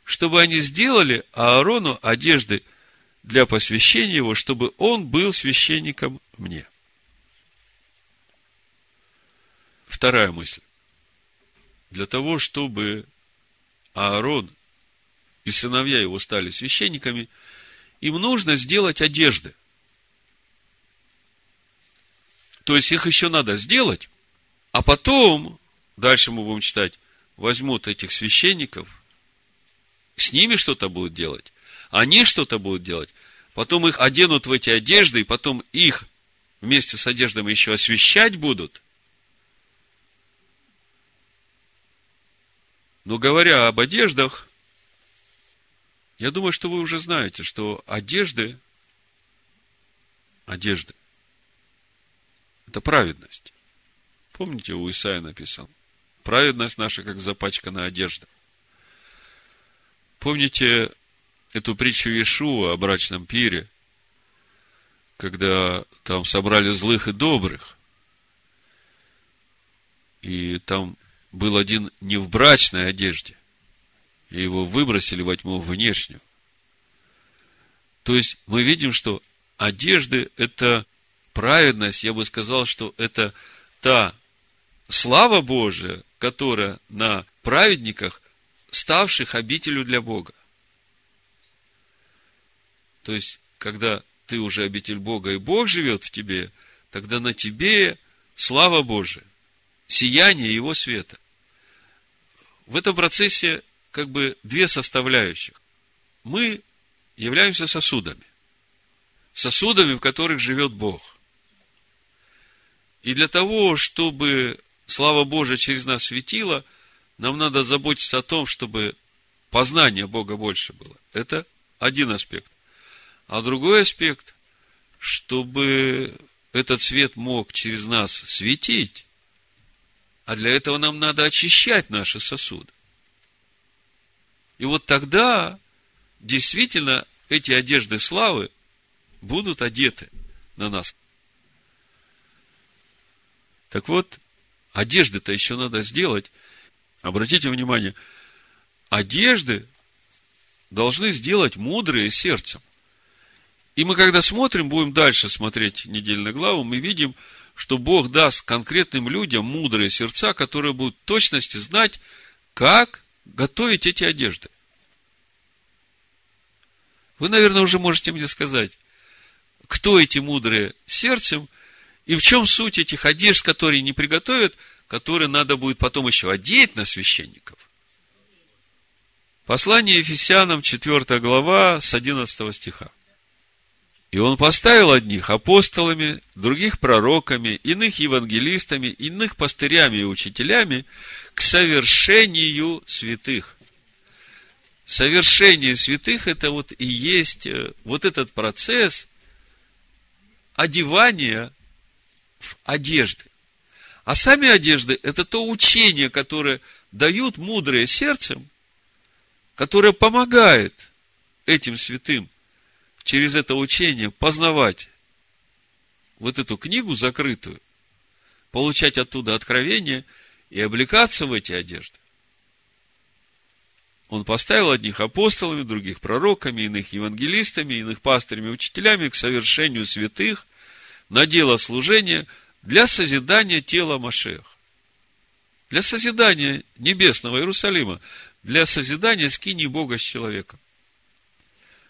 [SPEAKER 1] чтобы они сделали Аарону одежды для посвящения его, чтобы он был священником мне. Вторая мысль. Для того, чтобы Аарон и сыновья его стали священниками, им нужно сделать одежды. То есть их еще надо сделать, а потом, дальше мы будем читать, возьмут этих священников, с ними что-то будут делать, они что-то будут делать, потом их оденут в эти одежды, и потом их вместе с одеждами еще освещать будут. Но говоря об одеждах, я думаю, что вы уже знаете, что одежды, одежды, это праведность. Помните, у Исаия написал? Праведность наша, как запачканная одежда. Помните эту притчу Иешуа о брачном пире, когда там собрали злых и добрых, и там был один не в брачной одежде, и его выбросили во тьму внешнюю. То есть мы видим, что одежды – это праведность, я бы сказал, что это та слава Божия, которая на праведниках, ставших обителю для Бога. То есть, когда ты уже обитель Бога, и Бог живет в тебе, тогда на тебе слава Божия, сияние Его света. В этом процессе как бы две составляющих. Мы являемся сосудами. Сосудами, в которых живет Бог. И для того, чтобы слава Божия через нас светила, нам надо заботиться о том, чтобы познание Бога больше было. Это один аспект. А другой аспект, чтобы этот свет мог через нас светить, а для этого нам надо очищать наши сосуды. И вот тогда действительно эти одежды славы будут одеты на нас. Так вот, одежды-то еще надо сделать. Обратите внимание, одежды должны сделать мудрые сердцем. И мы, когда смотрим, будем дальше смотреть недельную главу, мы видим, что Бог даст конкретным людям мудрые сердца, которые будут в точности знать, как готовить эти одежды. Вы, наверное, уже можете мне сказать, кто эти мудрые сердцем, и в чем суть этих одежд, которые не приготовят, которые надо будет потом еще одеть на священников. Послание Ефесянам, 4 глава, с 11 стиха. И он поставил одних апостолами, других пророками, иных евангелистами, иных пастырями и учителями к совершению святых. Совершение святых – это вот и есть э, вот этот процесс одевания в одежды. А сами одежды – это то учение, которое дают мудрые сердцем, которое помогает этим святым через это учение познавать вот эту книгу закрытую, получать оттуда откровение и облекаться в эти одежды. Он поставил одних апостолами, других пророками, иных евангелистами, иных пастырями, учителями к совершению святых на дело служения для созидания тела Машех. Для созидания небесного Иерусалима, для созидания скини Бога с человеком.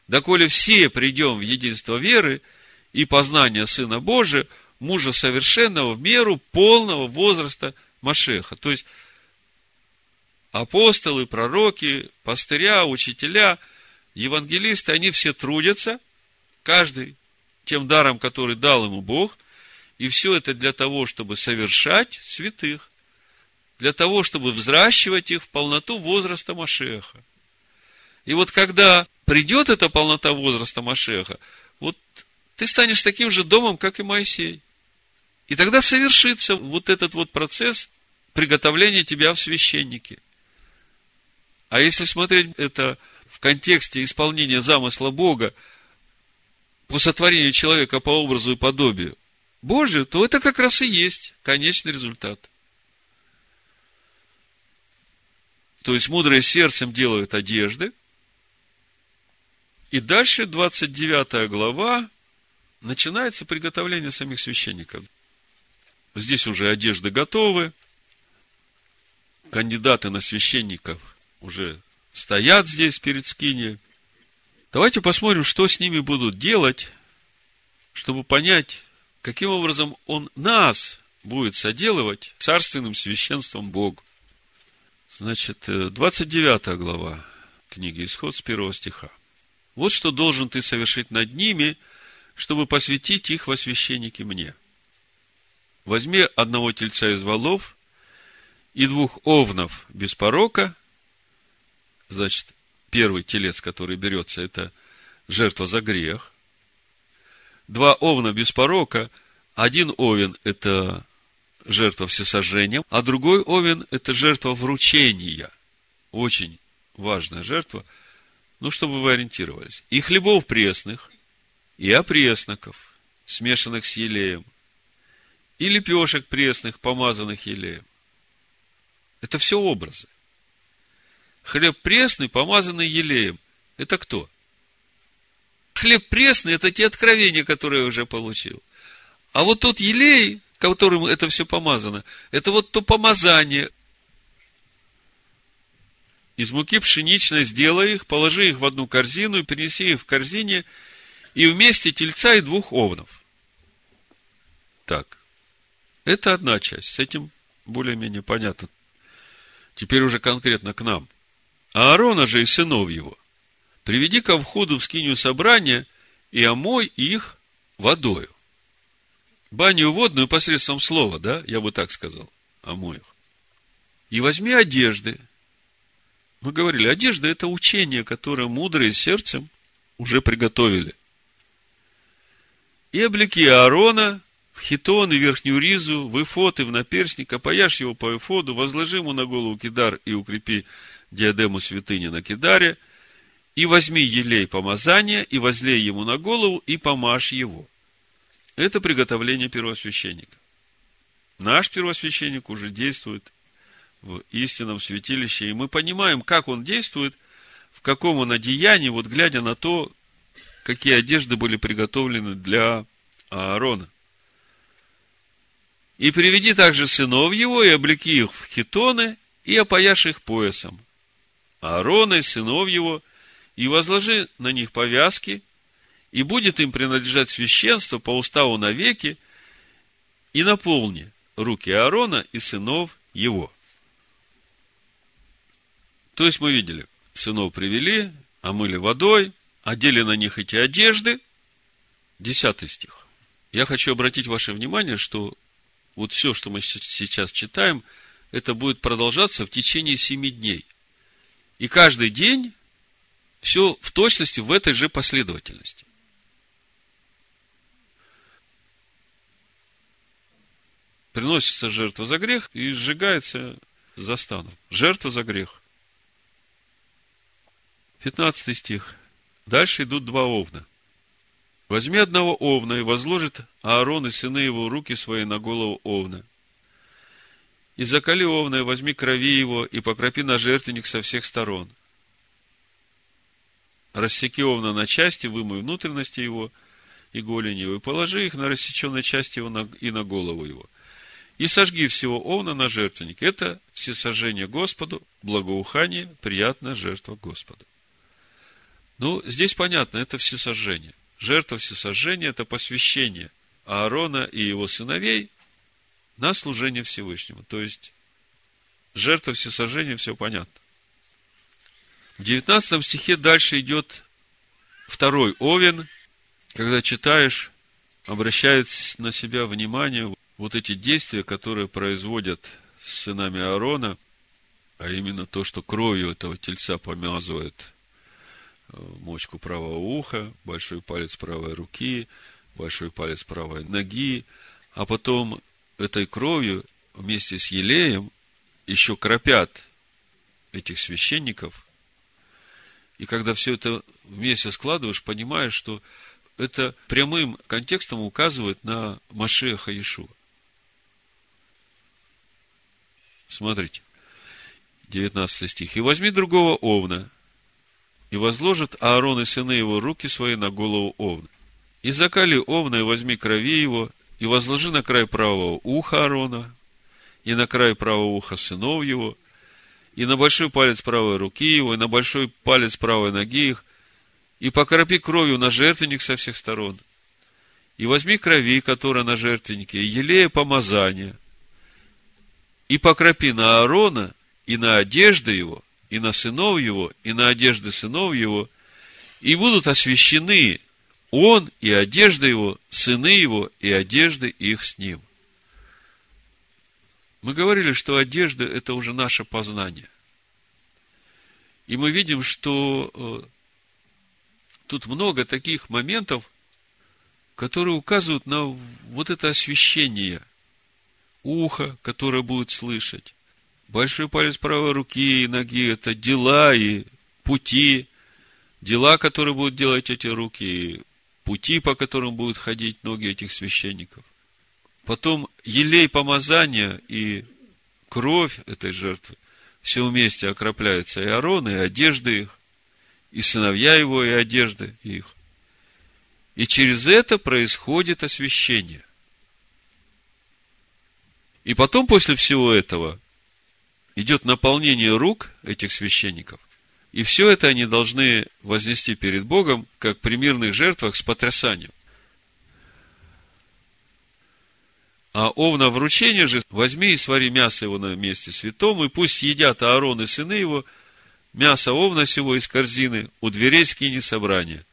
[SPEAKER 1] Доколе все придем в единство веры и познания Сына Божия, мужа совершенного в меру полного возраста Машеха. То есть, апостолы, пророки, пастыря, учителя, евангелисты, они все трудятся, каждый тем даром, который дал ему Бог, и все это для того, чтобы совершать святых, для того, чтобы взращивать их в полноту возраста Машеха. И вот когда придет эта полнота возраста Машеха, вот ты станешь таким же домом, как и Моисей. И тогда совершится вот этот вот процесс приготовления тебя в священники – а если смотреть это в контексте исполнения замысла Бога по сотворению человека по образу и подобию Божию, то это как раз и есть конечный результат. То есть мудрые сердцем делают одежды, И дальше 29 глава начинается приготовление самих священников. Здесь уже одежды готовы, кандидаты на священников уже стоят здесь перед скинией. Давайте посмотрим, что с ними будут делать, чтобы понять, каким образом он нас будет соделывать царственным священством Богу. Значит, 29 э, глава книги Исход с первого стиха. Вот что должен ты совершить над ними, чтобы посвятить их во священники мне. Возьми одного тельца из волов и двух овнов без порока. Значит, первый телец, который берется, это жертва за грех. Два овна без порока, один овен – это жертва всесожжения, а другой овен – это жертва вручения. Очень важная жертва, ну, чтобы вы ориентировались. И хлебов пресных, и опресноков, смешанных с елеем, и лепешек пресных, помазанных елеем. Это все образы. Хлеб пресный, помазанный елеем. Это кто? Хлеб пресный – это те откровения, которые я уже получил. А вот тот елей, которым это все помазано, это вот то помазание. Из муки пшеничной сделай их, положи их в одну корзину и принеси их в корзине, и вместе тельца и двух овнов. Так, это одна часть, с этим более-менее понятно. Теперь уже конкретно к нам. А Аарона же и сынов его приведи ко входу в скинию собрания и омой их водою. Баню водную посредством слова, да, я бы так сказал, омой их. И возьми одежды. Мы говорили, одежда – это учение, которое мудрые сердцем уже приготовили. И облеки Аарона в хитон и верхнюю ризу, в эфот и в наперстник, опояшь его по эфоду, возложи ему на голову кидар и укрепи диадему святыни на кидаре, и возьми елей помазания, и возлей ему на голову, и помажь его. Это приготовление первосвященника. Наш первосвященник уже действует в истинном святилище, и мы понимаем, как он действует, в каком он одеянии, вот глядя на то, какие одежды были приготовлены для Аарона. И приведи также сынов его, и облеки их в хитоны, и опояшь их поясом. Аарона и сынов его, и возложи на них повязки, и будет им принадлежать священство по уставу навеки, и наполни руки Аарона и сынов его. То есть мы видели, сынов привели, омыли водой, одели на них эти одежды. Десятый стих. Я хочу обратить ваше внимание, что вот все, что мы сейчас читаем, это будет продолжаться в течение семи дней. И каждый день все в точности в этой же последовательности. Приносится жертва за грех и сжигается за станом. Жертва за грех. 15 стих. Дальше идут два овна. Возьми одного овна и возложит Аарон и сыны его руки свои на голову овна. И закали овна, и возьми крови его, и покропи на жертвенник со всех сторон. Рассеки овна на части, вымой внутренности его и голени его, и положи их на рассеченной части его и на голову его. И сожги всего овна на жертвенник. Это всесожжение Господу, благоухание, приятная жертва Господу. Ну, здесь понятно, это всесожжение. Жертва всесожжения – это посвящение Аарона и его сыновей на служение Всевышнему. То есть, жертва всесожжения, все понятно. В 19 стихе дальше идет второй овен, когда читаешь, обращает на себя внимание вот эти действия, которые производят с сынами Аарона, а именно то, что кровью этого тельца помазывает мочку правого уха, большой палец правой руки, большой палец правой ноги, а потом этой кровью вместе с елеем еще кропят этих священников. И когда все это вместе складываешь, понимаешь, что это прямым контекстом указывает на Машеха Иешуа. Смотрите, 19 стих. «И возьми другого овна, И возложит Аарон и сыны его руки свои на голову Овна. И закали Овна, и возьми крови его, и возложи на край правого уха Аарона, и на край правого уха сынов его, и на большой палец правой руки его, и на большой палец правой ноги их, и покропи кровью на жертвенник со всех сторон. И возьми крови, которая на жертвеннике, и елея помазания, и покропи на Аарона, и на одежды его, и на сынов его, и на одежды сынов его, и будут освящены он и одежда его, сыны его и одежды их с ним. Мы говорили, что одежда – это уже наше познание. И мы видим, что э, тут много таких моментов, которые указывают на вот это освещение уха, которое будет слышать. Большой палец правой руки и ноги – это дела и пути, дела, которые будут делать эти руки, пути, по которым будут ходить ноги этих священников. Потом елей помазания и кровь этой жертвы все вместе окропляются и Аарон, и одежды их, и сыновья его, и одежды их. И через это происходит освящение. И потом, после всего этого, идет наполнение рук этих священников. И все это они должны вознести перед Богом, как при мирных жертвах с потрясанием. А овна вручение же возьми и свари мясо его на месте святом, и пусть едят Аарон и сыны его мясо овна сего из корзины у дверей скини собрания.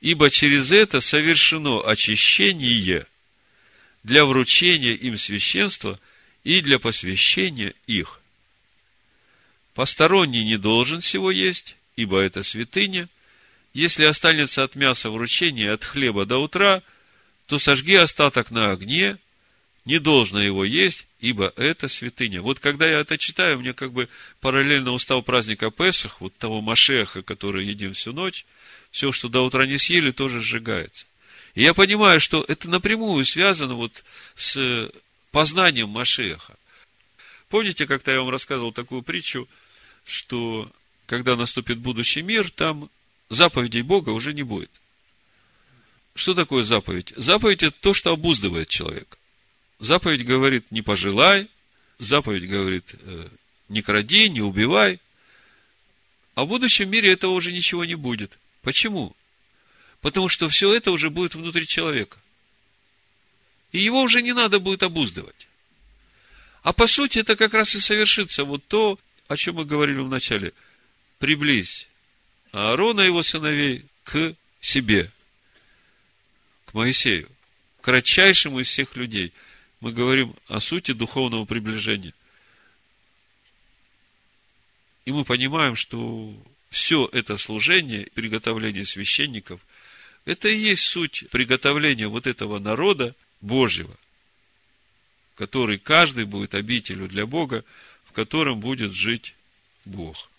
[SPEAKER 1] Ибо через это совершено очищение для вручения им священства и для посвящения их. Посторонний не должен всего есть, ибо это святыня. Если останется от мяса вручения от хлеба до утра, то сожги остаток на огне, не должно его есть, ибо это святыня. Вот когда я это читаю, мне как бы параллельно устал праздника Песах, вот того Машеха, который едим всю ночь, все, что до утра не съели, тоже сжигается. И я понимаю, что это напрямую связано вот с познанием Машеха. Помните, как-то я вам рассказывал такую притчу, что когда наступит будущий мир, там заповедей Бога уже не будет. Что такое заповедь? Заповедь – это то, что обуздывает человека. Заповедь говорит, не пожелай, заповедь говорит, э, не кради, не убивай. А в будущем мире этого уже ничего не будет. Почему? Потому что все это уже будет внутри человека. И его уже не надо будет обуздывать. А по сути это как раз и совершится вот то, о чем мы говорили в начале. Приблизь Аарона и его сыновей к себе, к Моисею, кратчайшему из всех людей – мы говорим о сути духовного приближения. И мы понимаем, что все это служение, приготовление священников, это и есть суть приготовления вот этого народа Божьего, который каждый будет обителю для Бога, в котором будет жить Бог.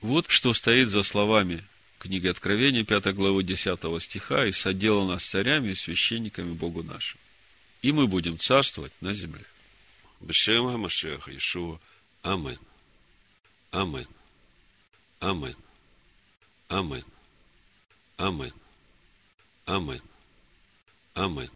[SPEAKER 1] Вот что стоит за словами книги Откровения, 5 главы 10 стиха, «И соделано с царями и священниками Богу нашим» и мы будем царствовать на земле. Бешема Машеха Ишуа. Амен. Амен. Амен. Амен. Амен. Амен. Амен.